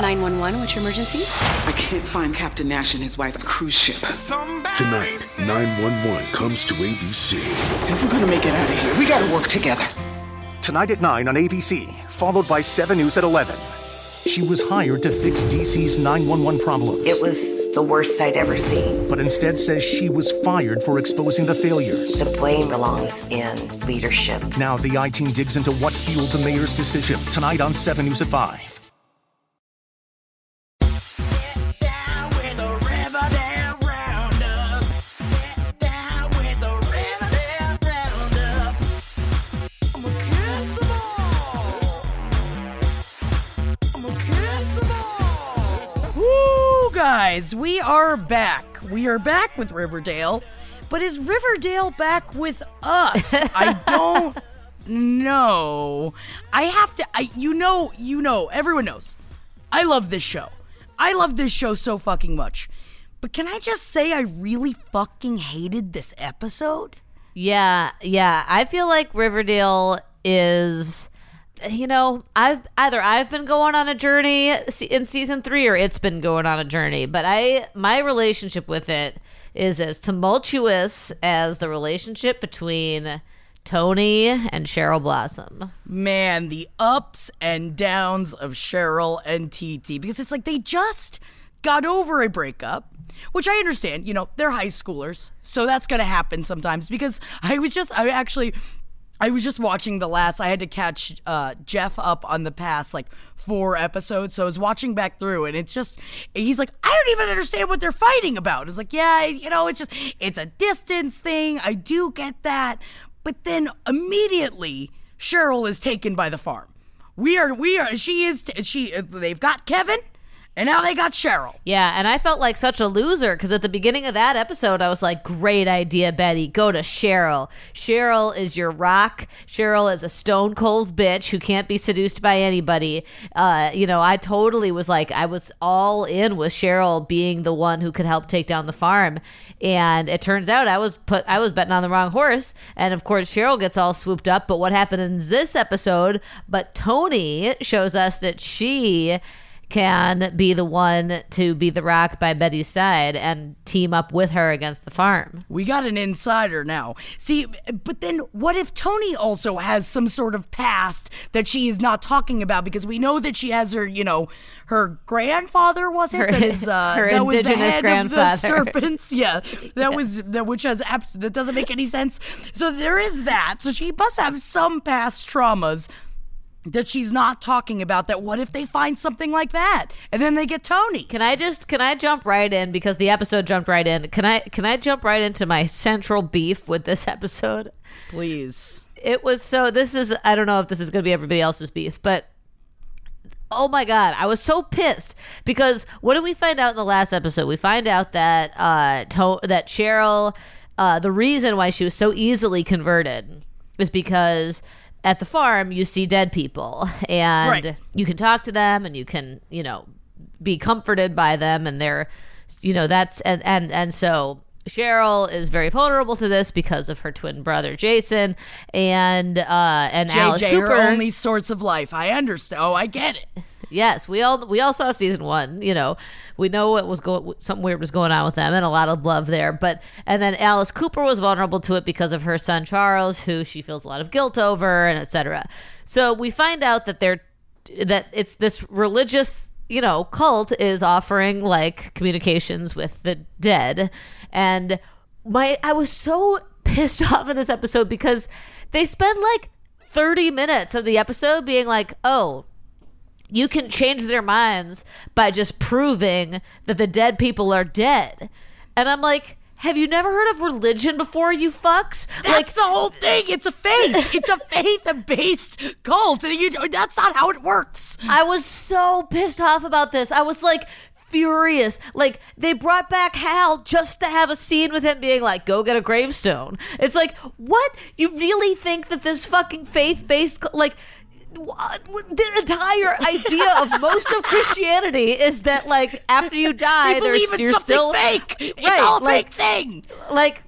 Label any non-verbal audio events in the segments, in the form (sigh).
911, what's your emergency? I can't find Captain Nash and his wife's cruise ship. Tonight, 911 comes to ABC. If we're gonna make it out of here, we gotta work together. Tonight at 9 on ABC, followed by 7 News at 11. She was hired to fix DC's 911 problems. It was the worst I'd ever seen. But instead says she was fired for exposing the failures. The blame belongs in leadership. Now the I team digs into what fueled the mayor's decision. Tonight on 7 News at 5. Guys, we are back. We are back with Riverdale. But is Riverdale back with us? I (laughs) don't know. I have to I you know, you know, everyone knows. I love this show. I love this show so fucking much. But can I just say I really fucking hated this episode? Yeah, yeah. I feel like Riverdale is you know, I've either I've been going on a journey in season 3 or it's been going on a journey, but I my relationship with it is as tumultuous as the relationship between Toni and Cheryl Blossom. Man, the ups and downs of Cheryl and TT because it's like they just got over a breakup. Which I understand, you know, they're high schoolers, so that's gonna happen sometimes. Because I was just, I actually, I was just watching the last. I had to catch uh, Jeff up on the past like four episodes, so I was watching back through, and it's just he's like, I don't even understand what they're fighting about. It's like, yeah, you know, it's just it's a distance thing. I do get that, but then immediately Cheryl is taken by the farm. We are, we are. She is. She. They've got Kevin. And now they got Cheryl. Yeah, and I felt like such a loser because at the beginning of that episode, I was like, great idea, Betty. Go to Cheryl. Cheryl is your rock. Cheryl is a stone cold bitch who can't be seduced by anybody. Uh, you know, I totally was like, I was all in with Cheryl being the one who could help take down the farm. And it turns out I was put, I was betting on the wrong horse. And of course, Cheryl gets all swooped up. But what happened in this episode? But Tony shows us that she can be the one to be the rock by Betty's side and team up with her against the farm. We got an insider now. See, but then what if Toni also has some sort of past that she is not talking about because we know that she has her, you know, her grandfather was it Her- that is uh, her that was the indigenous head grandfather. of the serpents. (laughs) Yeah, that was that which has that doesn't make any sense. So there is that. So she must have some past traumas that she's not talking about that what if they find something like that and then they get Toni Can I just can I jump right in because the episode jumped right in. Can I can I jump right into my central beef with this (laughs) episode? please It was so this is I don't know if this is going to be everybody else's beef, but oh my god, I was so pissed because what did we find out in the last episode? We find out that uh to- that Cheryl uh the reason why she was so easily converted is because at the farm you see dead people and Right. you can talk to them and you can, you know, be comforted by them and they're you know that's and and and so Cheryl is very vulnerable to this because of her twin brother Jason and uh and Alice JJ Cooper. her only source of life I understand oh I get it Yes, we all we all saw season one. You know, we know what was going something weird was going on with them, and a lot of love there. But and then Alice Cooper was vulnerable to it because of her son Charles, who she feels a lot of guilt over, and etc. So we find out that they're that it's this religious you know cult is offering like communications with the dead, and my I was so pissed (laughs) off in this episode because they spend like 30 minutes of the episode being like, oh, you can change their minds by just proving that the dead people are dead. And I'm like, have you never heard of religion before, you fucks? That's the whole thing. It's a faith. (laughs) It's a faith-based cult. You, that's not how it works. I was so pissed off about this. I was like furious. Like they brought back Hal just to have a scene with him being like, "Go get a gravestone." It's like, what? You really think that this fucking faith-based like? The entire idea of most of Christianity is that like after you die, They there's believe it's you're something still fake. It's all like- fake thing. like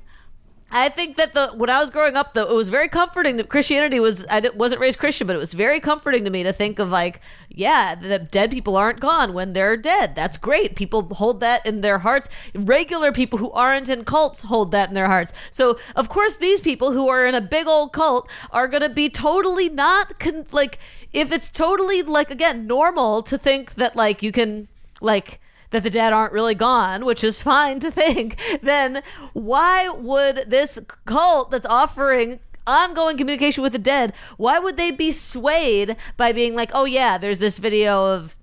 I think that the when I was growing up, though, it was very comforting. That Christianity was I wasn't raised Christian, but it was very comforting to me to think of like, yeah, the dead people aren't gone when they're dead. That's great. People hold that in their hearts. Regular people who aren't in cults hold that in their hearts. So of course, these people who are in a big old cult are gonna be totally not con- like if it's totally like again normal to think that like you can like that the dead aren't really gone, which is fine to think, (laughs) then why would this cult that's offering ongoing communication with the dead, why would they be swayed by being like, "Oh yeah, there's this video of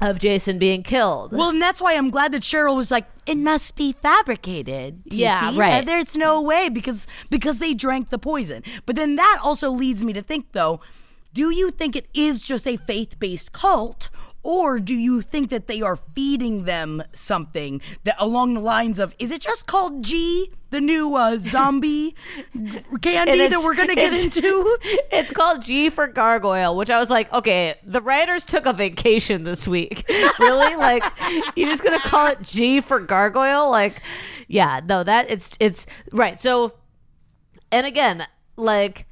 of Jason being killed." Well, and that's why I'm glad that Cheryl was like, "It must be fabricated." TT. Yeah, right. There's no way because because they drank the poison. But then that also leads me to think, though, do you think it is just a faith-based cult? Or do you think that they are feeding them something that along the lines of is it just called G, the new uh, zombie (laughs) candy that we're gonna get it's- (laughs) into? It's called G for Gargoyle, which I was like, okay, the writers took a vacation this week. (laughs) really? Like, you're just gonna call it G for Gargoyle? Like, yeah, no, that it's it's right. So, and again, like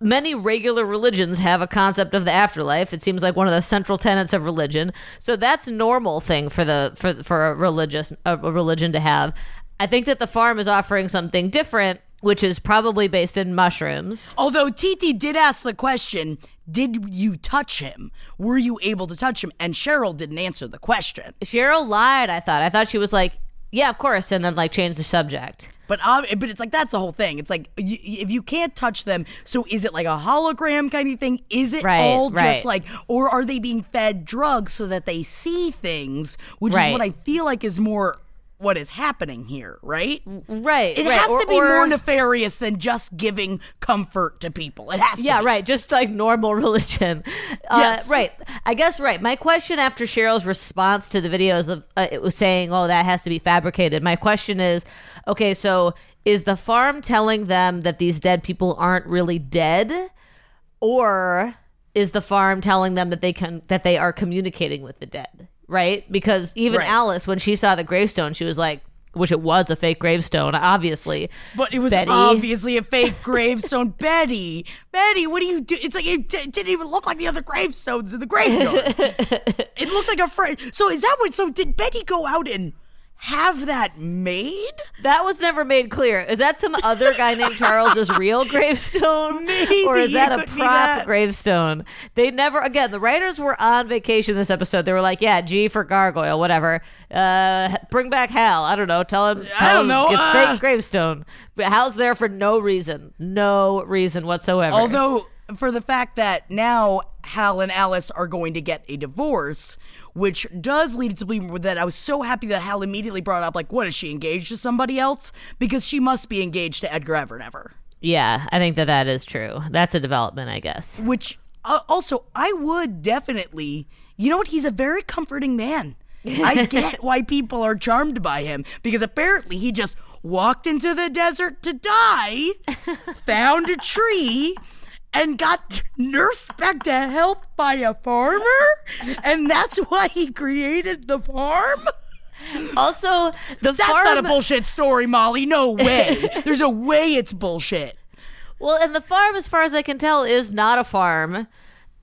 many regular religions have a concept of the afterlife. It seems like one of the central tenets of religion. So that's a normal thing for the for for a religious a, a religion to have. I think that the farm is offering something different, which is probably based in mushrooms. Although TT did ask the question, did you touch him? Were you able to touch him? And Cheryl didn't answer the question. Cheryl lied. I thought. I thought she was like, "Yeah, of course," and then like changed the subject. But but it's like that's the whole thing. It's like y- y- if you can't touch them, so is it like a hologram kind of thing? Is it Right, all right. just like, or are they being fed drugs so that they see things? Which is what I feel like is more what is happening here, right? Right. It right. has Or- to be or- more nefarious than just giving comfort to people. It has to. Yeah, right. Just like normal (laughs) religion. Uh, Yes. Right. I guess right. My question after Cheryl's response to the videos of uh, it was saying, "Oh, that has to be fabricated." My question is, okay, so is the farm telling them that these dead people aren't really dead, or is the farm telling them that they can that they are communicating with the dead? Right? Because even Right. Alice, when she saw the gravestone, she was like. Which it was a fake gravestone, obviously. But it was Betty. obviously a fake gravestone. (laughs) Betty, Betty, what do you do? It's like it d- didn't even look like the other gravestones in the graveyard. (laughs) it looked like a friend. So is that what? So did Betty go out and have that made? That was never made clear. Is that some other guy named Charles's (laughs) real gravestone? Maybe, Or is that a prop gravestone? They never, again, the writers were on vacation this episode. They were like, yeah, G for gargoyle, whatever. Uh, bring back Hal. I don't know. Tell him. I tell don't him know, Get uh, fake gravestone. But Hal's there for no reason. No reason whatsoever. Although for the fact that now Hal and Alice are going to get a divorce, which does lead to believe that I was so happy that Hal immediately brought up like, what is she engaged to somebody else? Because she must be engaged to Edgar Evernever. yeah, I think that that is true. That's a development, I guess. which uh, also I would definitely. You know what? He's a very comforting man. I get (laughs) why people are charmed by him because apparently he just walked into the desert to die, (laughs) found a tree, and got nursed back to health by a farmer, and that's why he created the farm. Also, the That's farm. not a bullshit story, Molly. No way. (laughs) There's a way it's bullshit. Well, and the farm, as far as I can tell, is not a farm,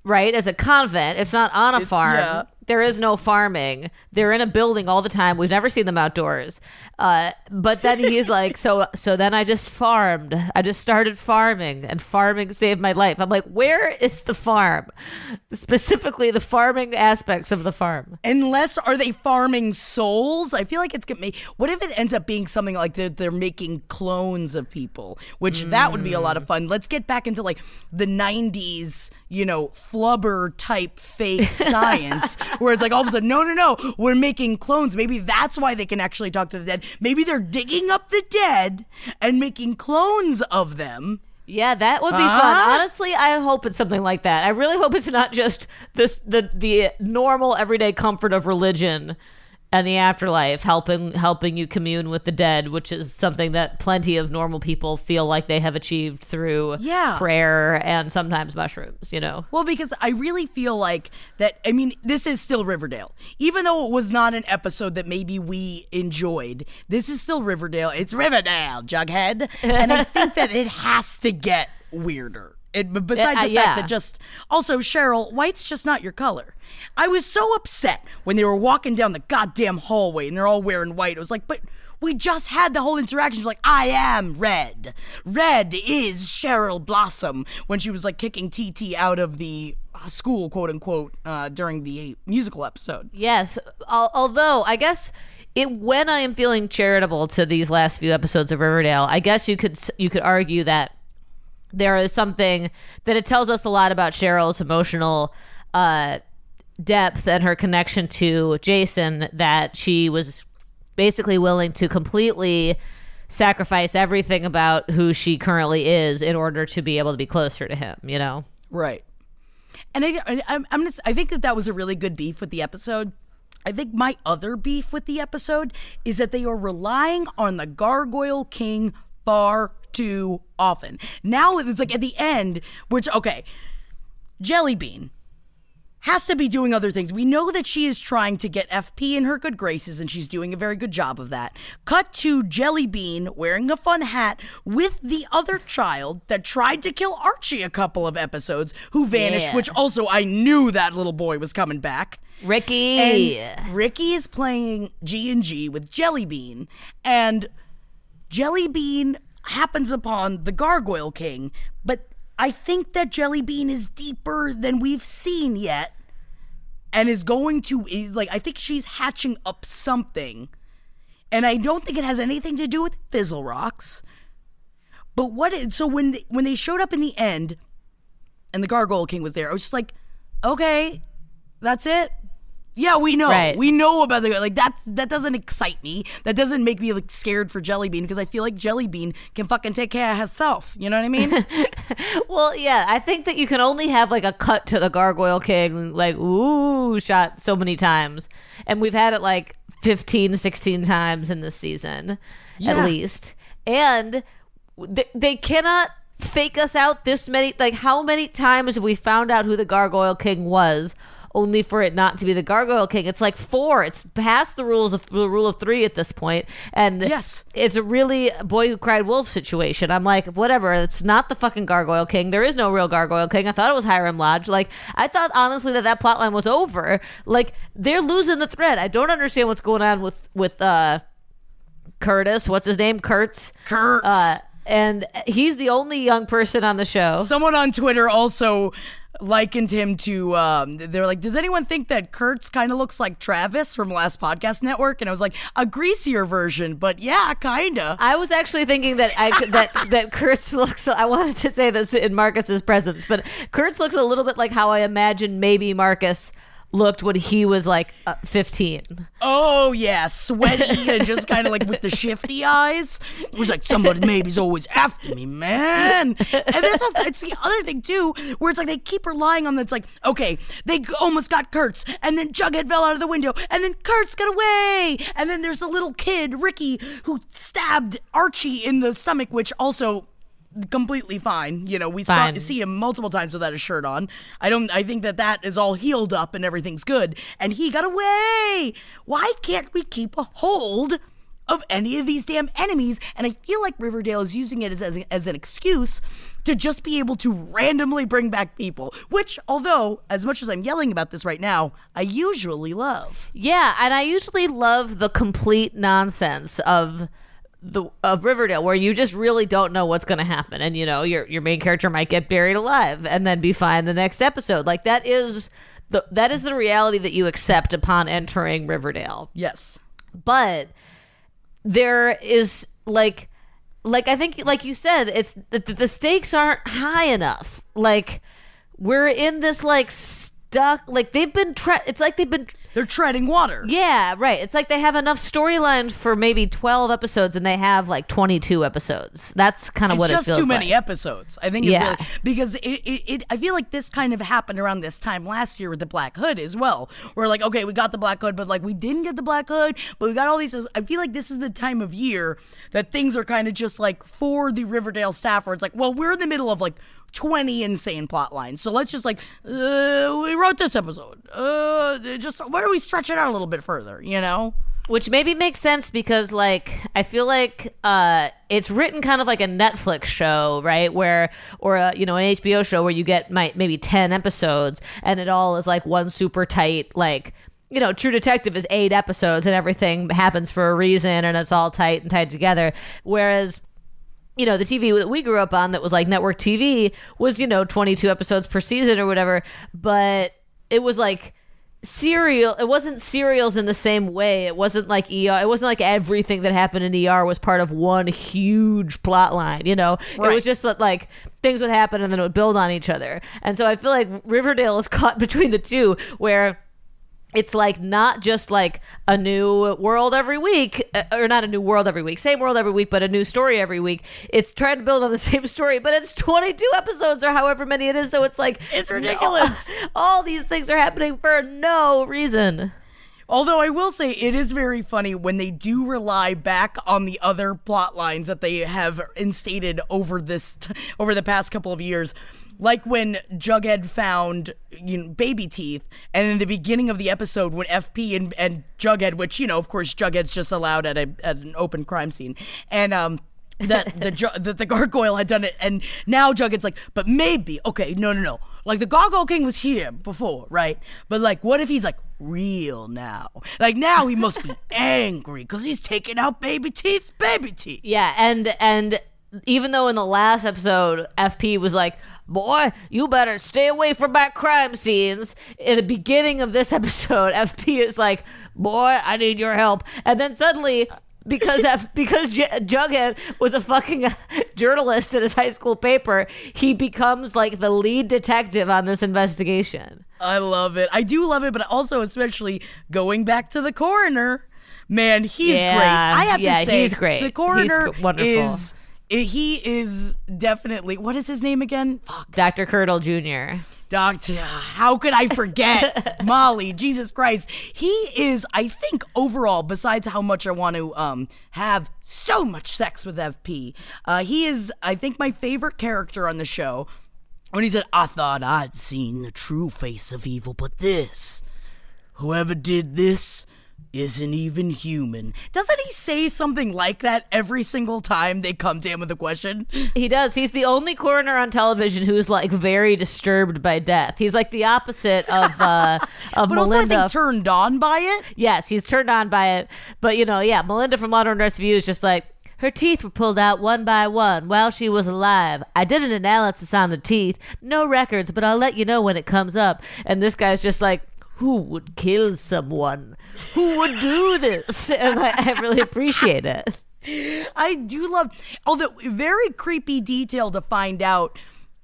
right? It's a convent. It's not on a farm. yeah. There is no farming. They're in a building all the time. We've never seen them outdoors. Uh, but then he's like, so so then I just farmed. I just started farming, and farming saved my life. I'm like, where is the farm? Specifically, the farming aspects of the farm. Unless are they farming souls? I feel like it's gonna be. What if it ends up being something like they're, they're making clones of people, which that would be a lot of fun. Let's get back into like the '90s, you know, flubber type fake (laughs) science, where it's like all of a sudden, no, no, no, we're making clones. Maybe that's why they can actually talk to the dead. Maybe they're digging up the dead and making clones of them. Yeah, that would be fun. Huh? Honestly, I hope it's something like that. I really hope it's not just this the the normal everyday comfort of religion and the afterlife helping helping you commune with the dead, which is something that plenty of normal people feel like they have achieved through Yeah. prayer and sometimes mushrooms, you know. Well, because I really feel like that. I mean, this is still Riverdale. Even though it was not an episode that maybe we enjoyed, this is still Riverdale. It's Riverdale, Jughead. And I think that it has to get weirder. It, b- besides Uh, the yeah. fact that just also Cheryl, white's just not your color. I was so upset when they were walking down the goddamn hallway and they're all wearing white. It was like, but we just had the whole interaction. She's like, I am red. Red is Cheryl Blossom when she was like kicking TT out of the uh, school, quote unquote, uh, during the musical episode. Yes, al- although I guess it when I am feeling charitable to these last few episodes of Riverdale, I guess you could you could argue that there is something that it tells us a lot about Cheryl's emotional uh, depth and her connection to Jason that she was basically willing to completely sacrifice everything about who she currently is in order to be able to be closer to him, you know. Right. And I, I'm, I'm gonna, I think that that was a really good beef with the episode. I think my other beef with the episode is that they are relying on the Gargoyle King far too often. Now it's like at the end, which okay, Jelly Bean has to be doing other things. We know that she is trying to get FP in her good graces, and she's doing a very good job of that. Cut to Jelly Bean wearing a fun hat with the other child that tried to kill Archie a couple of episodes, who vanished, Yeah. which also I knew that little boy was coming back. Ricky. And Ricky is playing G and G with Jelly Bean, and Jelly Bean happens upon the Gargoyle King, but I think that Jelly Bean is deeper than we've seen yet, and is going to is like I think she's hatching up something, and I don't think it has anything to do with Fizzle Rocks. But what? It, so when they, when they showed up in the end, and the Gargoyle King was there, I was just like, okay, that's it. Yeah, we know. Right. We know about the like that. That doesn't excite me. That doesn't make me like scared for Jelly Bean because I feel like Jelly Bean can fucking take care of herself. You know what I mean? (laughs) Well, yeah, I think that you can only have like a cut to the Gargoyle King, like, ooh, shot so many times. And we've had it like 15, 16 times in this season, Yeah. at least. And they, they cannot fake us out this many. Like, how many times have we found out who the Gargoyle King was? Only for it not to be the Gargoyle King. It's like four. It's past the rules of the rule of three at this point, and Yes. it's a really boy who cried wolf situation. I'm like, whatever. It's not the fucking Gargoyle King. There is no real Gargoyle King. I thought it was Hiram Lodge. Like, I thought honestly that that plotline was over. Like, they're losing the thread. I don't understand what's going on with with uh Curtis. What's his name? Kurtz. Kurtz. Uh, and he's the only young person on the show. Someone on Twitter also likened him to. Um, they're like, does anyone think that Kurtz kind of looks like Travis from Last Podcast Network? And I was like, a greasier version, but yeah, kinda. I was actually thinking that I could- that (laughs) that Kurtz looks. I wanted to say this in Marcus's presence, but Kurtz looks a little bit like how I imagine maybe Marcus looked when he was like uh, 15. Oh yeah, sweaty and just kind of like with the shifty eyes. It was like somebody maybe's always after me, man. And that's a, it's the other thing too, where it's like they keep relying on that's like okay, they almost got Kurtz, and then Jughead fell out of the window, and then Kurtz got away, and then there's the little kid Ricky who stabbed Archie in the stomach, which also completely fine. You know, we saw, see him multiple times without a shirt on. I don't. I think that that is all healed up and everything's good. And he got away. Why can't we keep a hold of any of these damn enemies? And I feel like Riverdale is using it as as, as an excuse to just be able to randomly bring back people. Which, although as much as I'm yelling about this right now, I usually love. Yeah, and I usually love the complete nonsense of the of Riverdale where you just really don't know what's going to happen and you know your your main character might get buried alive and then be fine the next episode. Like that is the that is the reality that you accept upon entering Riverdale. Yes. but there is like like i think like you said it's the, the stakes aren't high enough like we're in this like stuck. Like they've been. Tre- it's like they've been. They're treading water. Yeah, right. It's like they have enough storyline for maybe twelve episodes, and they have like twenty-two episodes. That's kind of what It's just it feels too many like. episodes. I think Yeah. really because it, it, it I feel like this kind of happened around this time last year with the Black Hood as well. We're like, okay, we got the Black Hood, but like we didn't get the Black Hood, but we got all these I feel like this is the time of year that things are kind of just like for the Riverdale staff where it's like, well, we're in the middle of like 20 insane plot lines. So let's just like uh, we wrote this episode. Uh just why don't we stretch it out a little bit further, you know? Which maybe makes sense because, like, I feel like uh, it's written kind of like a Netflix show, right? Where, or a, you know, an HBO show where you get might maybe ten episodes, and it all is like one super tight, like, you know, True Detective is eight episodes, and everything happens for a reason, and it's all tight and tied together. Whereas you know, the TV that we grew up on that was like network TV was, you know, 22 episodes per season or whatever, but it was like serial it wasn't serials in the same way. It wasn't like er it wasn't like everything that happened in er was part of one huge plot line you know? It was just that like things would happen and then it would build on each other. And so i feel like riverdale is (laughs) caught between the two where it's like not just like a new world every week uh, or not a new world every week same world every week but a new story every week it's trying to build on the (laughs) same story but it's 22 episodes or however many it is so it's like It's ridiculous. (laughs) all these things are happening for no reason Although I will say it is very funny when they do rely back on the other plot lines that they have instated over this t- over the past couple of years. Like when Jughead found you know, baby teeth, and in the beginning of the episode, when FP and, and Jughead, which you know, of course, Jughead's just allowed at a at an open crime scene, and um, that (laughs) the that the gargoyle had done it, and now Jughead's like, but maybe okay, no, no, no, like the Gargoyle King was here before, right? But like, what if he's like real now? Like now he must be (laughs) angry because he's taking out baby teeth, baby teeth. Yeah, and and even though in the last episode FP was like, "Boy, you better stay away from my crime scenes." In the beginning of this (laughs) episode, FP is like, "Boy, I need your help," and then suddenly. Because F, (laughs) because J- Jughead was a fucking (laughs) journalist at his high school paper, he becomes like the lead detective on this investigation. I love it. I do love it, but also especially going back to the coroner. Man, he's Yeah, great. I have yeah, to say, he's great. The coroner gr- wonderful. is he is definitely what is his name again? Fuck. Dr. Curdle Jr. Doctor, how could I forget (laughs) Molly? Jesus Christ, he is. I think overall, besides how much I want to um have so much sex with FP, uh, he is. I think my favorite character on the show. When he said, "I thought I'd seen the true face of evil, but this, whoever did this." Isn't even human. Doesn't he say something like that every single time they come to him with a question? He does. He's the only coroner on television who's like very disturbed by death. He's like the opposite of uh (laughs) of But also, I Melinda. think turned on by it. yes, he's turned on by it. But you know, yeah, Melinda from Modern Nurse SVU is just like her teeth were pulled out one by one while she was alive. I did an analysis on the teeth. No records, but I'll let you know when it comes up. And this guy's just like, who would kill someone? Who would do this? (laughs) And I, I really appreciate it. I do love, although very creepy detail to find out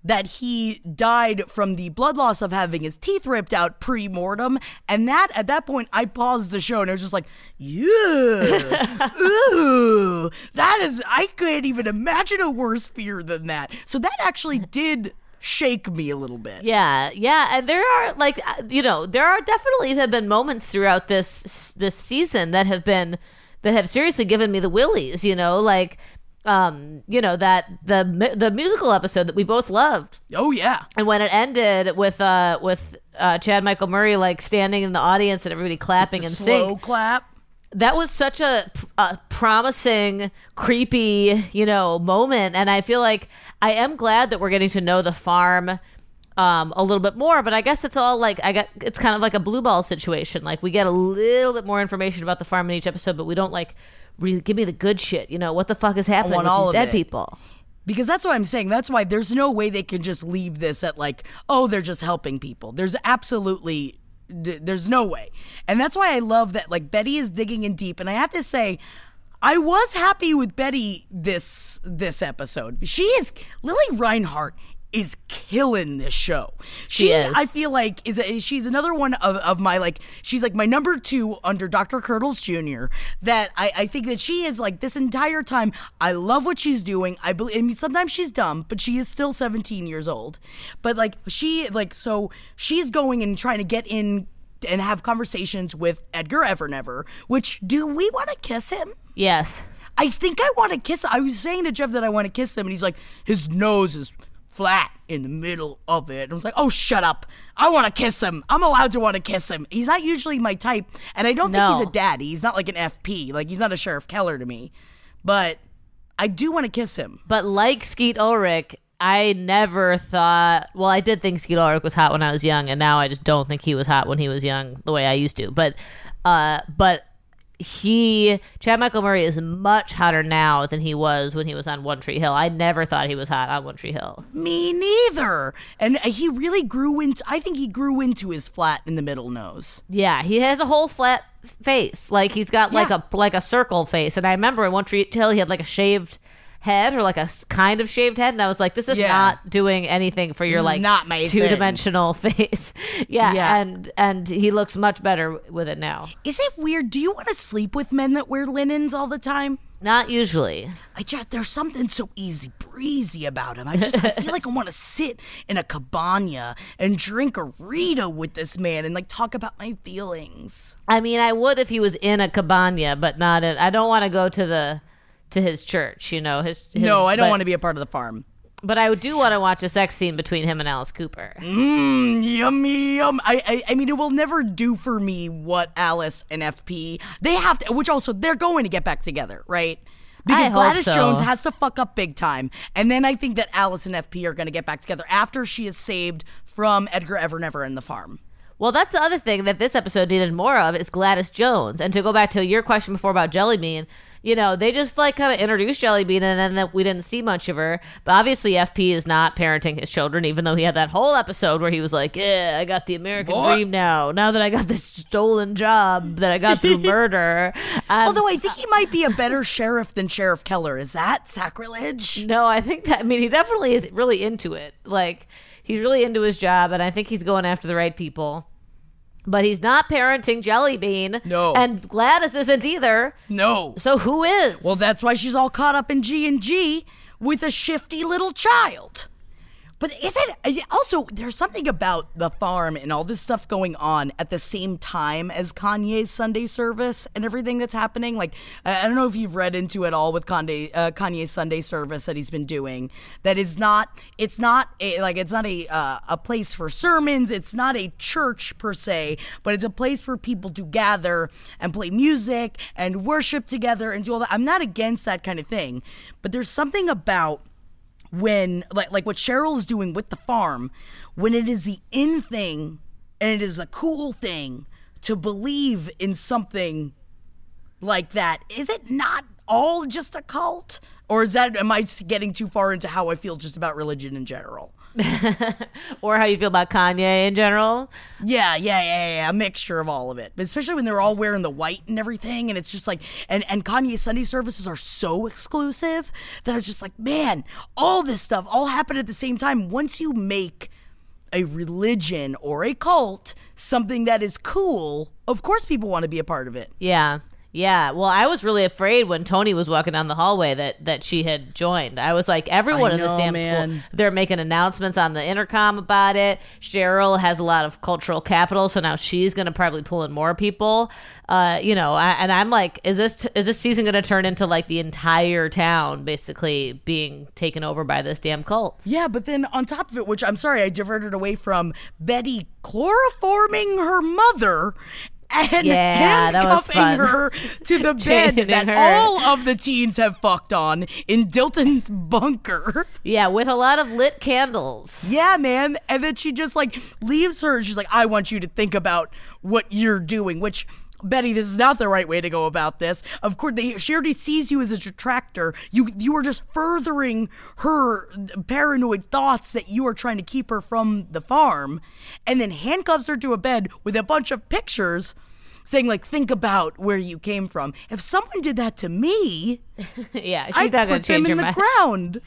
that he died from the blood loss of having his teeth ripped out pre-mortem and that at that point i paused the show and i was just like yeah (laughs) ooh that is i couldn't even imagine a worse fear than that so that actually did shake me a little bit. Yeah, yeah, and there are like uh, you know there are definitely have been moments throughout this this season that have been that have seriously given me the willies. You know, like um you know that the the musical episode that we both loved, oh yeah. And when it ended with uh with uh Chad Michael Murray like standing in the audience and everybody clapping and slow sing. clap that was such a, a promising, creepy, you know, moment, and I feel like I am glad that we're getting to know the farm um, a little bit more. But I guess it's all like I got. It's kind of like a blue ball situation. Like we get a little bit more information about the farm in each episode, but we don't like really give me the good shit. You know what the fuck is happening with all these dead it. people? Because that's what I'm saying. That's why there's no way they can just leave this at like, oh, they're just helping people. There's absolutely, th- there's no way. And that's why I love that like Betty is digging in deep. And I have to say, I was happy with Betty this this episode. She is Lili Reinhart is killing this show. She is. I feel like is a, she's another one of, of my like she's like my number two under Dr. Curdles Jr. That I, I think that she is like this entire time. I love what she's doing. I believe. I mean, sometimes she's dumb, but she is still 17 years old. But like she like so she's going and trying to get in and have conversations with Edgar Evernever. Which do we want to kiss him? Yes. I think I want to kiss. I was saying to Jeff that I want to kiss him, and he's like, his nose is flat in the middle of it. And I was like, oh, shut up. I want to kiss him. I'm allowed to want to kiss him. He's not usually my type, and I don't No. think he's a daddy. He's not like an FP. Like he's not a Sheriff Keller to me, but I do want to kiss him. But like Skeet Ulrich, I never thought. Well, I did think Skeet Ulrich was hot when I was young, and now I just don't think he was hot when he was young the way I used to. But, uh, but he Chad Michael Murray is much hotter now than he was when he was on One Tree Hill. I never thought he was hot on One Tree Hill. Me neither. And uh, he really grew into. I think he grew into his flat in the middle nose. Yeah, he has a whole flat face. Like he's got like Yeah. a like a circle face. And I remember in One Tree Hill he had like a shaved head or like a kind of shaved head and I was like this is Yeah. not doing anything for your This like not my two-dimensional (laughs) face. yeah, Yeah. and and he looks much better with it now. Is it weird? Do you want to sleep with men that wear linens all the time? Not usually. I just there's something so easy breezy about him. I just I feel like I want to (laughs) sit in a cabana and drink a Rita with this man and like talk about my feelings. I mean, I would if he was in a cabana, but not in I don't want to go to the to his church, you know. His, his no, I don't but- want to be a part of the farm. But I do want to watch a sex scene between him and Alice Cooper. Mmm, yummy, yum. I, I, I mean, it will never do for me what Alice and FP they have to. Which also they're going to get back together, right? Because hope Gladys so. Jones has to fuck up big time, and then I think that Alice and FP are going to get back together after she is saved from Edgar Evernever and the farm. Well, that's the other thing that this episode needed more of is Gladys Jones. And to go back to your question before about Jellybean, you know, they just like kind of introduced Jellybean and then that we didn't see much of her. But obviously, FP is not parenting his children, even though he had that whole episode where he was like, "Yeah, I got the American Boy. dream now. Now that I got this stolen job that I got through (laughs) murder." And Although I think he might be a better sheriff than Sheriff Keller. Is that sacrilege? No, I think that. I mean, he definitely is really into it. Like he's really into his job, and I think he's going after the right people. But he's not parenting Jellybean. No. and Gladys isn't either. No. So who is? Well, that's why she's all caught up in G and G with a shifty little child. But is it also there's something about the farm and all this stuff going on at the same time as Kanye's Sunday service and everything that's happening? Like I I don't know if you've read into it all with Kanye, uh, Kanye's Sunday service that he's been doing. That is not it's not a, like it's not a uh, a place for sermons. It's not a church per se, but it's a place for people to gather and play music and worship together and do all that. I'm not against that kind of thing, but there's something about when like like what Cheryl is doing with the farm, when it is the in thing and it is the cool thing to believe in something like that, is it not all just a cult? Or is that am I getting too far into how I feel just about religion in general? (laughs) or how you feel about Kanye in general? Yeah, yeah, yeah, yeah, a mixture of all of it. But especially when they're all wearing the white and everything, and it's just like, and and Kanye's Sunday services are so exclusive that it's just like, man, all this stuff all happened at the same time. Once you make a religion or a cult something that is cool, of course people want to be a part of it. Yeah. Yeah, well, I was really afraid when Toni was walking down the hallway that that she had joined. I was like, everyone I in this know, damn man. school, they're making announcements on the intercom about it. Cheryl has a lot of cultural capital, so now she's going to probably pull in more people. Uh, you know, I, and I'm like, is this is this season going to turn into like the entire town basically being taken over by this damn cult? Yeah, but then on top of it, which I'm sorry I diverted away from Betty chloroforming her mother and Yeah, handcuffing her to the (laughs) bed that her. all of the teens have fucked on in Dilton's bunker. Yeah, with a lot of lit candles. Yeah, man. And then she just like leaves her. She's like, I want you to think about what you're doing, which. Betty, this is not the right way to go about this. Of course, they, she already sees you as a detractor. You you are just furthering her paranoid thoughts that you are trying to keep her from the farm, and then handcuffs her to a bed with a bunch of pictures saying like, "Think about where you came from." If someone did that to me, (laughs) yeah, she's I'd not going put to them in the mind. ground.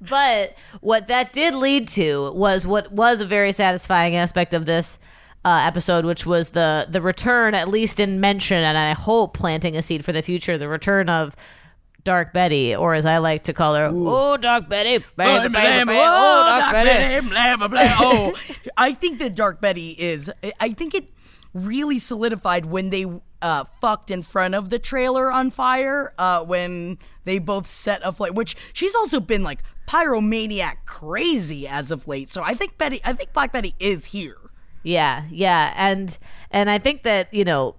But what that did lead to was what was a very satisfying aspect of this uh, episode, which was the the return, at least in mention, and I hope planting a seed for the future, the return of Dark Betty, or as I like to call her, oh Dark Betty, bang, oh Dark Betty. blah, blah, blah. (laughs) Oh, I think that Dark Betty is. I think it really solidified when they uh, fucked in front of the trailer on fire. Uh, when they both set a flight. which she's also been like pyromaniac crazy as of late. So I think Betty, I think Black Betty is here. Yeah, yeah, and and I think that you know,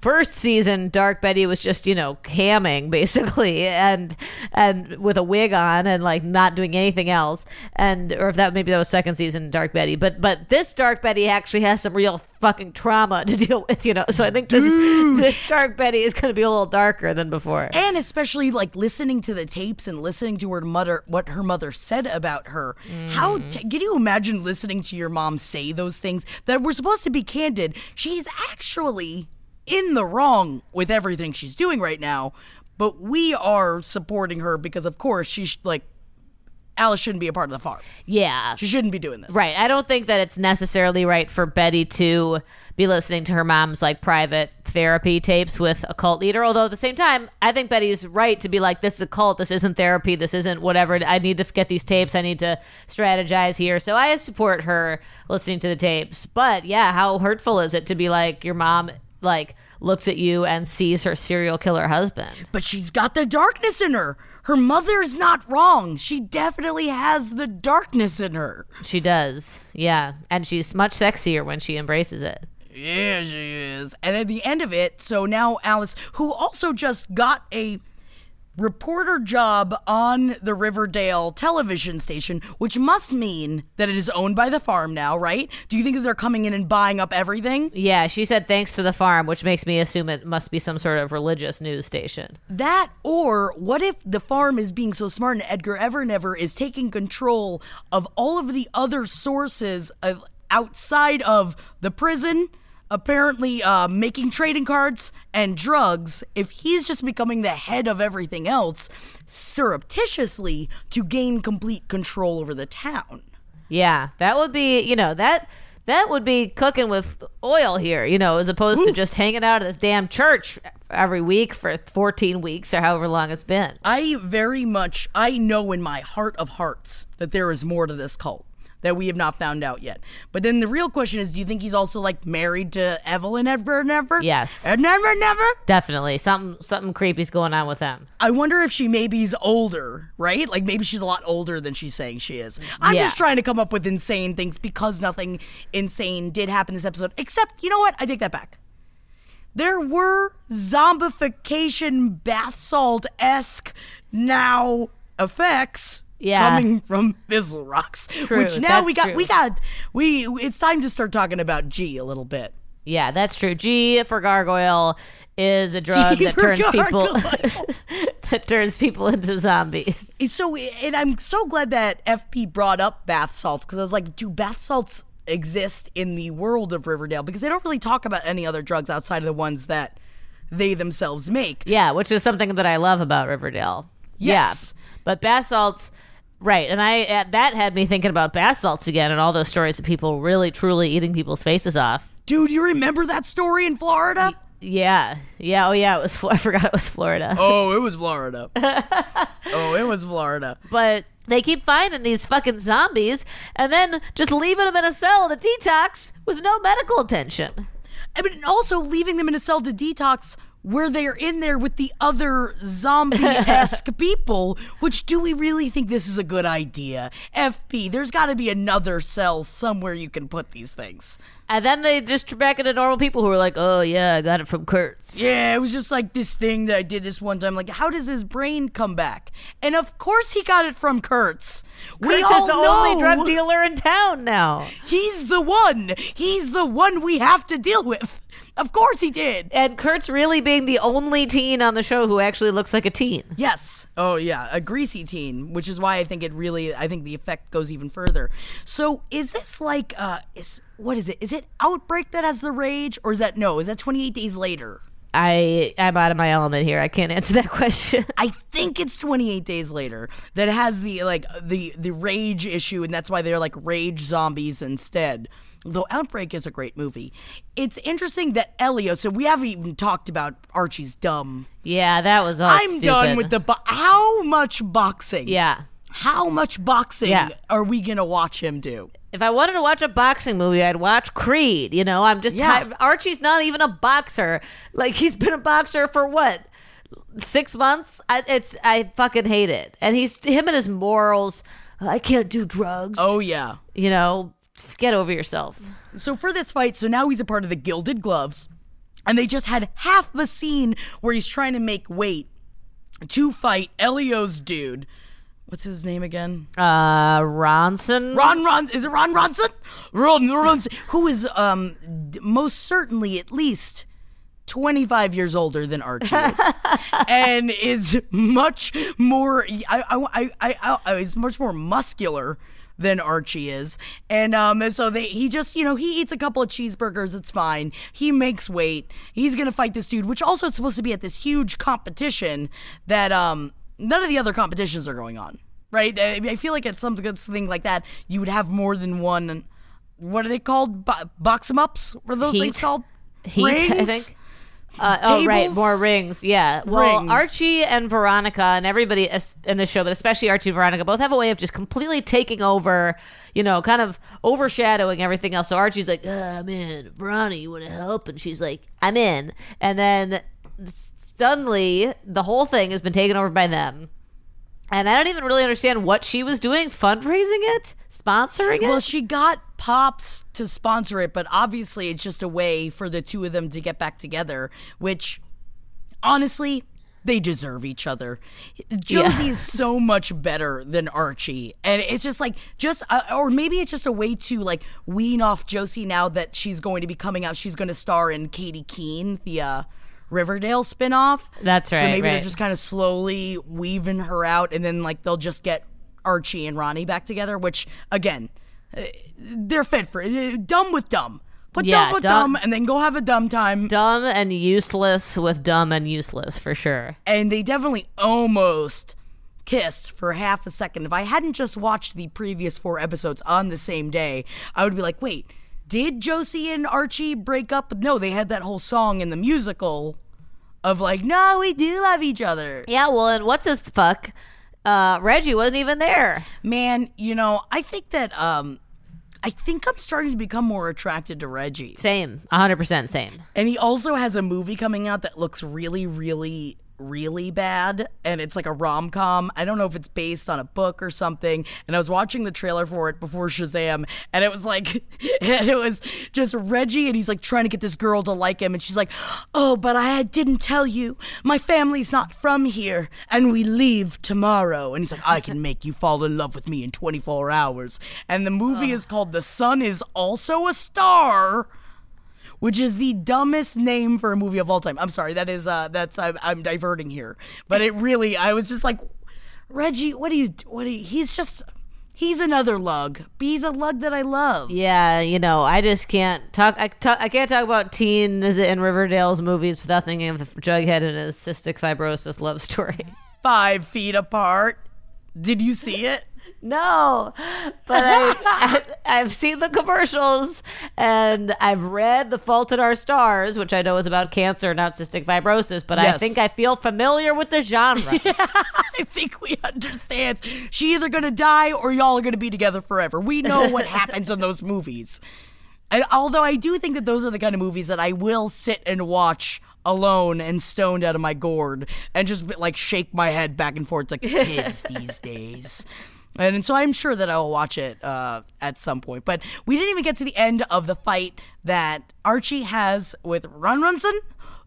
first season Dark Betty was just you know camming (laughs) basically, and and with a wig on and like not doing anything else, and or if that maybe that was second season Dark Betty, but but this Dark Betty actually has some real fucking trauma (laughs) to deal with, you know. So I think this this Dark Betty is going to be a little darker than before. and especially like listening to the tapes and listening to her mother what her mother said about her how Mm. t- can you imagine listening to your mom say those things that we're supposed to be candid she's actually in the wrong with everything she's doing right now but we are supporting her because of course she's like alice shouldn't be a part of the farm Yeah, she shouldn't be doing this Right. I don't think that it's necessarily right for Betty to be listening to her mom's like private therapy tapes with a cult leader. Although at the same time, I think Betty's right to be like, this is a cult. This isn't therapy. This isn't whatever. I need to get these tapes. I need to strategize here. So I support her listening to the tapes. But yeah, how hurtful is it to be like your mom like looks at you and sees her serial killer husband? but she's got the darkness in her her mother's not wrong she definitely has the darkness in her She does. Yeah. And she's much sexier when she embraces it. Yeah, she is. And at the end of it, so now Alice, who also just got a reporter job on the Riverdale television station, which must mean that it is owned by the farm now, right? Do you think that they're coming in and buying up everything? Yeah, she said thanks to the farm, which makes me assume it must be some sort of religious news station. That or what if the farm is being so smart and Edgar Evernever is taking control of all of the other sources of outside of the prison, apparently uh, making trading cards and drugs, if he's just becoming the head of everything else surreptitiously to gain complete control over the town. Yeah, that would be, you know, that that would be cooking with oil here, you know, as opposed to just hanging out at this damn church every week for 14 weeks or however long it's been. I very much I know in my heart of hearts that there is more to this cult that we have not found out yet. But then the real question is, do you think he's also like married to Evelyn ever and ever? Yes. And never never? Definitely. Something something creepy's going on with them. I wonder if she maybe's older, right? Like maybe she's a lot older than she's saying she is. I'm Yeah. just trying to come up with insane things because nothing insane did happen this episode. Except, you know what? I take that back. There were zombification bath salt esque now effects Yeah. coming from Fizzle Rocks. True, which now we got we got we it's time to start talking about G a little bit. Yeah, that's true. G for gargoyle is a drug G that turns people (laughs) that turns people into zombies. (laughs) So, and I'm so glad that FP brought up bath salts because I was like, do bath salts exist in the world of Riverdale? Because they don't really talk about any other drugs outside of the ones that they themselves make. Yeah, which is something that I love about Riverdale. Yes. Yeah, but bath salts, right? And I uh, that had me thinking about bath salts again, and all those stories of people really truly eating people's faces off. Dude, you remember that story in Florida? Yeah, yeah, oh yeah, it was. (laughs) I forgot it was Florida. Oh, it was Florida. (laughs) oh, it was Florida. But they keep finding these fucking zombies, and then just leaving them in a cell to detox with no medical attention. I mean, also leaving them in a cell to detox where they're in there with the other zombie esque (laughs) people, which do we really think this is a good idea? FP, there's got to be another cell somewhere you can put these things. And then they just turn back into normal people who are like, "Oh yeah, I got it from Kurtz." Yeah, it was just like this thing that I did this one time. Like, how does his brain come back? And of course, he got it from Kurtz. we Kurtz all the know only drug dealer in town now. He's the one. He's the one we have to deal with. Of course he did. And Kurtz really being the only teen on the show who actually looks like a teen. Yes. Oh yeah, a greasy teen, which is why I think it really I think the effect goes even further. So is this like uh is what is it? Is it Outbreak that has the rage or is that no, is that 28 days later? I I'm out of my element here. I can't answer that (laughs) question. I think it's 28 days later that has the like the the rage issue and that's why they're like rage zombies instead. Though Outbreak is a great movie. It's interesting that Elio, so we haven't even talked about Archie's dumb. yeah, that was all. I'm done with the bo- how much boxing? Yeah. How much boxing Yeah. are we going to watch him do? If I wanted to watch a boxing movie, I'd watch Creed. You know, I'm just Yeah. tired. Archie's not even a boxer. Like he's been a boxer for what six months. I, it's I fucking hate it. And he's him and his morals. I can't do drugs. Oh yeah. you know, get over yourself. So for this fight, so now he's a part of the Gilded Gloves, and they just had half a scene where he's trying to make weight to fight Elio's dude. What's his name again? Uh, Ronson. Ron Ron is it Ron Ronson? Ron Ronson, who is um d- most certainly at least 25 years older than Archie is, (laughs) and is much more. I I I, I, I is much more muscular than Archie is, and um and so they he just you know he eats a couple of cheeseburgers. It's fine. He makes weight. He's gonna fight this dude, which also is supposed to be at this huge competition that um none of the other competitions are going on. Right? I, I feel like at something like that, you would have more than one. What are they called? Bo- box 'em ups? What are those Heat. things called? Heat, I Rings? think. Uh, oh, right, more rings. Yeah. Well, Rings. Archie and Veronica and everybody in the show, but especially Archie and Veronica, both have a way of just completely taking over, you know, kind of overshadowing everything else. So Archie's like, uh, I'm in. Veronica, you want to help? And she's like, I'm in. And then suddenly, the whole thing has been taken over by them. And I don't even really understand what she was doing, fundraising it, sponsoring it. Well, she got Pops to sponsor it, but obviously it's just a way for the two of them to get back together, which honestly, they deserve each other. Josie is so much better than Archie. And it's just like, just, uh, or maybe it's just a way to like wean off Josie now that she's going to be coming out. She's going to star in Katy Keene, the, uh, Riverdale spinoff. That's right. So right, maybe they're just kind of slowly weaving her out, and then like they'll just get Archie and Ronnie back together. Which again, uh, they're fit for uh, dumb with dumb. Put Yeah, dumb with dumb- dumb, and then go have a dumb time. dumb and useless with dumb and useless for sure. and they definitely almost kissed for half a second. If I hadn't just watched the previous four episodes on the same day, I would be like, wait, did Josie and Archie break up? No, they had that whole song in the musical of like, no, we do love each other. Yeah, well, and what's his fuck? Uh, Reggie wasn't even there. Man, you know, I think that um I think I'm starting to become more attracted to Reggie. Same, 100% same. And he also has a movie coming out that looks really, really, really bad. And it's like a rom com. I don't know if it's based on a book or something. And I was watching the trailer for it before Shazam. And it was like, (laughs) and it was just Reggie. And he's like trying to get this girl to like him. And she's like, oh, but I didn't tell you. My family's not from here. And we leave tomorrow. And he's like, I can make you fall in love with me in 24 hours. And the movie is called The Sun is Also a Star which is the dumbest name for a movie of all time. I'm sorry, that is uh that's I'm, I'm diverting here, but it really I was just like, Reggie, what do you what do you, he's just he's another lug. He's a lug that I love. Yeah, you know, I just can't talk. I, talk, I can't talk about teens in Riverdale's movies without thinking of Jughead and his cystic fibrosis love story. (laughs) Five feet apart. Did you see it? No, but I, I've seen the commercials and I've read The Fault in Our Stars, which I know is about cancer, not cystic fibrosis. But I think I feel familiar with the genre. (laughs) I think we understand. She either gonna die or y'all are gonna be together forever. We know what (laughs) happens in those movies. And although I do think that those are the kind of movies that I will sit and watch alone and stoned out of my gourd and just like shake my head back and forth like kids (laughs) these days. And so I'm sure that I'll watch it uh, at some point. But we didn't even get to the end of the fight that Archie has with Run Runson,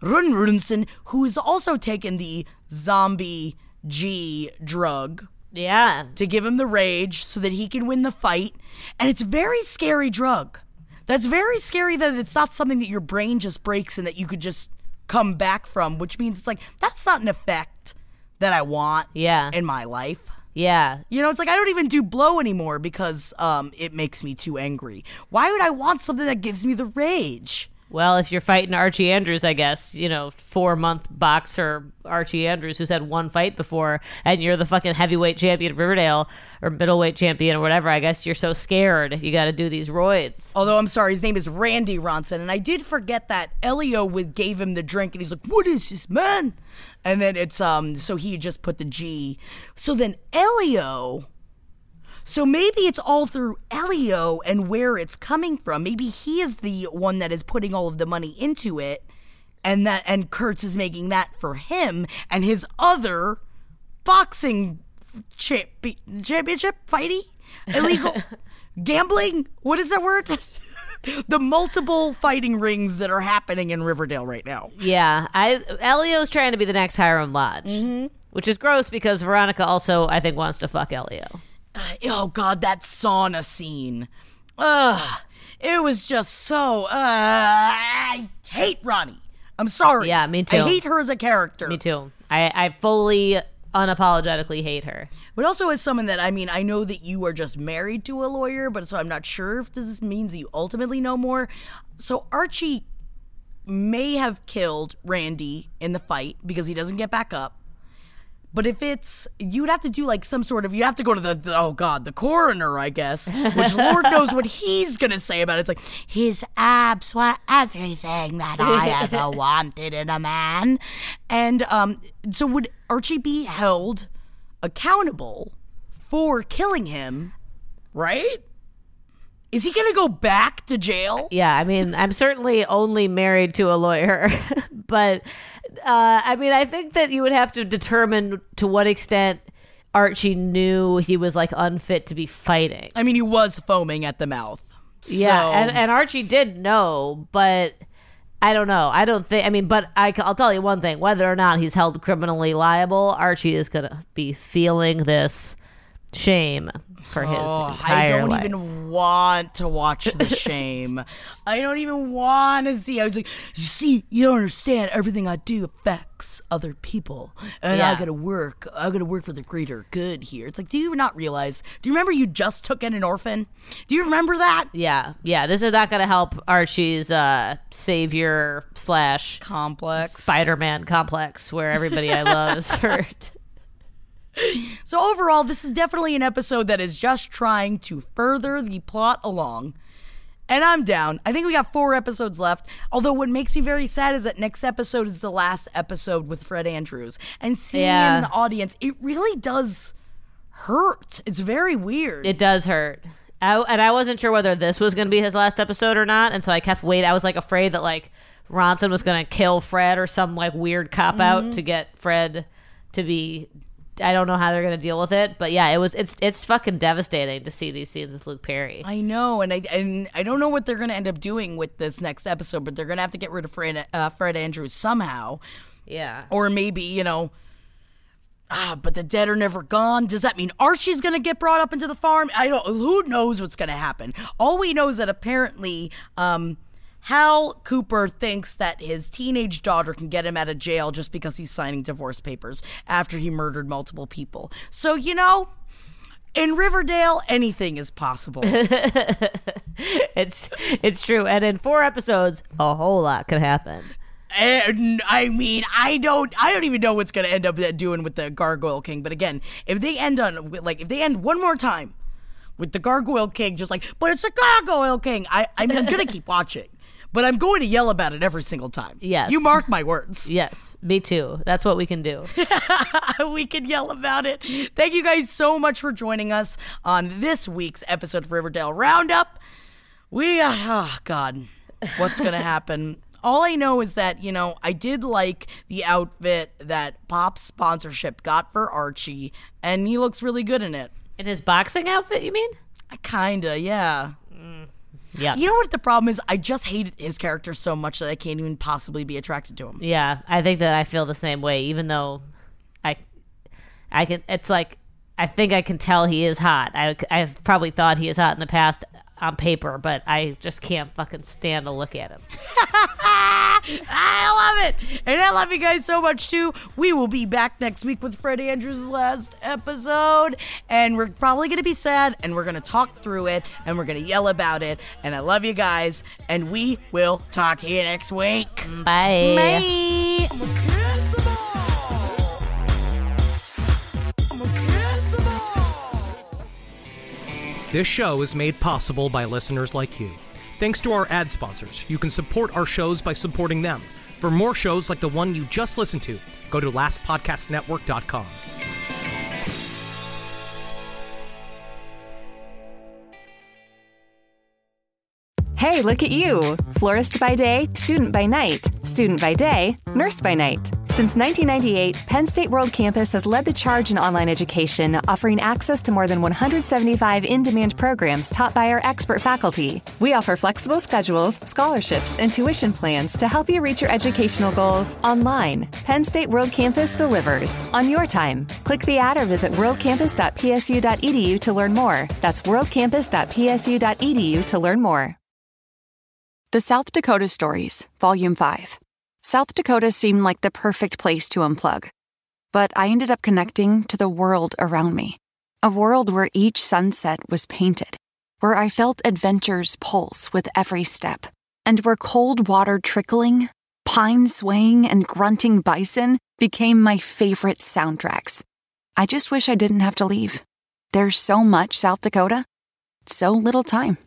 Run Runson, who has also taken the zombie G drug yeah. to give him the rage so that he can win the fight. And it's a very scary drug. That's very scary that it's not something that your brain just breaks and that you could just come back from, which means it's like that's not an effect that I want Yeah. in my life. Yeah. You know, it's like I don't even do blow anymore because um it makes me too angry. Why would I want something that gives me the rage? Well, if you're fighting Archie Andrews, I guess, you know, four month boxer Archie Andrews who's had one fight before, and you're the fucking heavyweight champion of Riverdale or middleweight champion or whatever, I guess you're so scared if you got to do these roids. Although I'm sorry, his name is Randy Ronson, and I did forget that Elio gave him the drink, and he's like, "What is this, man?" And then it's um, so he just put the G. So then Elio. So maybe it's all through Elio and where it's coming from. Maybe he is the one that is putting all of the money into it, and that and Kurtz is making that for him and his other boxing champi- championship fighting illegal (laughs) gambling. What is that word? (laughs) the multiple fighting rings that are happening in Riverdale right now. Yeah, I Elio's trying to be the next Hiram Lodge, Mm-hmm. which is gross because Veronica also, I think, wants to fuck Elio. Oh God, that sauna scene. Ugh, it was just so. Uh, I hate Ronnie. I'm sorry. Yeah, me too. I hate her as a character. Me too. I, I fully, unapologetically hate her. But also as someone that I mean, I know that you are just married to a lawyer, but so I'm not sure if this means that you ultimately know more. So Archie may have killed Randy in the fight because he doesn't get back up. But if it's, you'd have to do like some sort of, you have to go to the, the- oh God, the coroner, I guess, which Lord knows what he's going to say about it. It's like, his abs were everything that I (laughs) ever wanted in a man. And um, so would Archie be held accountable for killing him, right? Is he going to go back to jail? Yeah, I mean, I'm certainly only married to a lawyer, (laughs) but uh, I mean, I think that you would have to determine to what extent Archie knew he was like unfit to be fighting. I mean, he was foaming at the mouth. Yeah, and, and Archie did know, but I don't know. I don't think. I mean, but I, will tell you one thing: whether or not he's held criminally liable, Archie is gonna be feeling this shame for his Oh, I don't life. even want to watch the (laughs) shame. I don't even want to see. I was like, you see, you don't understand. Everything I do affects other people, and I gotta work. I gotta work for the greater good here. It's like, do you not realize? Do you remember you just took in an orphan? Do you remember that? Yeah, yeah. This is not gonna help Archie's uh, savior slash Complex Spider-Man complex, where everybody I love is (laughs) hurt. (laughs) So overall, this is definitely an episode that is just trying to further the plot along. And I'm down. I think we got four episodes left. Although what makes me very sad is that next episode is the last episode with Fred Andrews. And seeing him Yeah. in the audience, it really does hurt. It's very weird. It does hurt. I, and I wasn't sure whether this was going to be his last episode or not, and so I kept waiting. I was like afraid that like Ronson was going to kill Fred or some like weird cop out mm-hmm. to get Fred to be. I don't know how they're going to deal with it, but yeah, it was. It's it's fucking devastating to see these scenes with Luke Perry. I know, and I and I don't know what they're gonna end up doing with this next episode, but they're gonna have to get rid of Fred, uh, Fred Andrews somehow. Yeah. or maybe you know ah but the dead are never gone does that mean archie's gonna get brought up into the farm i don't who knows what's gonna happen all we know is that apparently um Hal Cooper thinks that his teenage daughter can get him out of jail just because he's signing divorce papers after he murdered multiple people. So, you know, in Riverdale, anything is possible. (laughs) It's it's true, and in four episodes, a whole lot could happen. And I mean, I don't, I don't even know what's going to end up doing with the Gargoyle King. But again, if they end on like, if they end one more time with the Gargoyle King, just like, but it's the Gargoyle King, I, I mean, I'm going to keep watching, but I'm going to yell about it every single time. Yes. you mark my words. Yes, me too. That's what we can do. (laughs) we can yell about it. Thank you guys so much for joining us on this week's episode of Riverdale Roundup. We got, oh God, what's going (laughs) to happen? All I know is that, you know, I did like the outfit that Pop's sponsorship got for Archie, and he looks really good in it. In his boxing outfit, you mean? I kinda, yeah. Yeah. You know what the problem is? I just hated his character so much that I can't even possibly be attracted to him. Yeah, I think that I feel the same way. Even though I, I can. It's like I think I can tell he is hot. I I've probably thought he is hot in the past. On paper, but I just can't fucking stand to look at him. (laughs) I love it. And I love you guys so much too. We will be back next week with Fred Andrews' last episode. And we're probably going to be sad and we're going to talk through it and we're going to yell about it. And I love you guys. And we will talk to you next week. Bye. Bye. This show is made possible by listeners like you. Thanks to our ad sponsors, you can support our shows by supporting them. For more shows like the one you just listened to, go to lastpodcastnetwork.com. Hey, look at you! Florist by day, student by night, student by day, nurse by night. Since 1998, Penn State World Campus has led the charge in online education, offering access to more than 175 in demand programs taught by our expert faculty. We offer flexible schedules, scholarships, and tuition plans to help you reach your educational goals online. Penn State World Campus delivers on your time. Click the ad or visit worldcampus.psu.edu to learn more. That's worldcampus.psu.edu to learn more. The South Dakota Stories, Volume 5. South Dakota seemed like the perfect place to unplug. But I ended up connecting to the world around me. A world where each sunset was painted, where I felt adventure's pulse with every step, and where cold water trickling, pine swaying, and grunting bison became my favorite soundtracks. I just wish I didn't have to leave. There's so much South Dakota, so little time.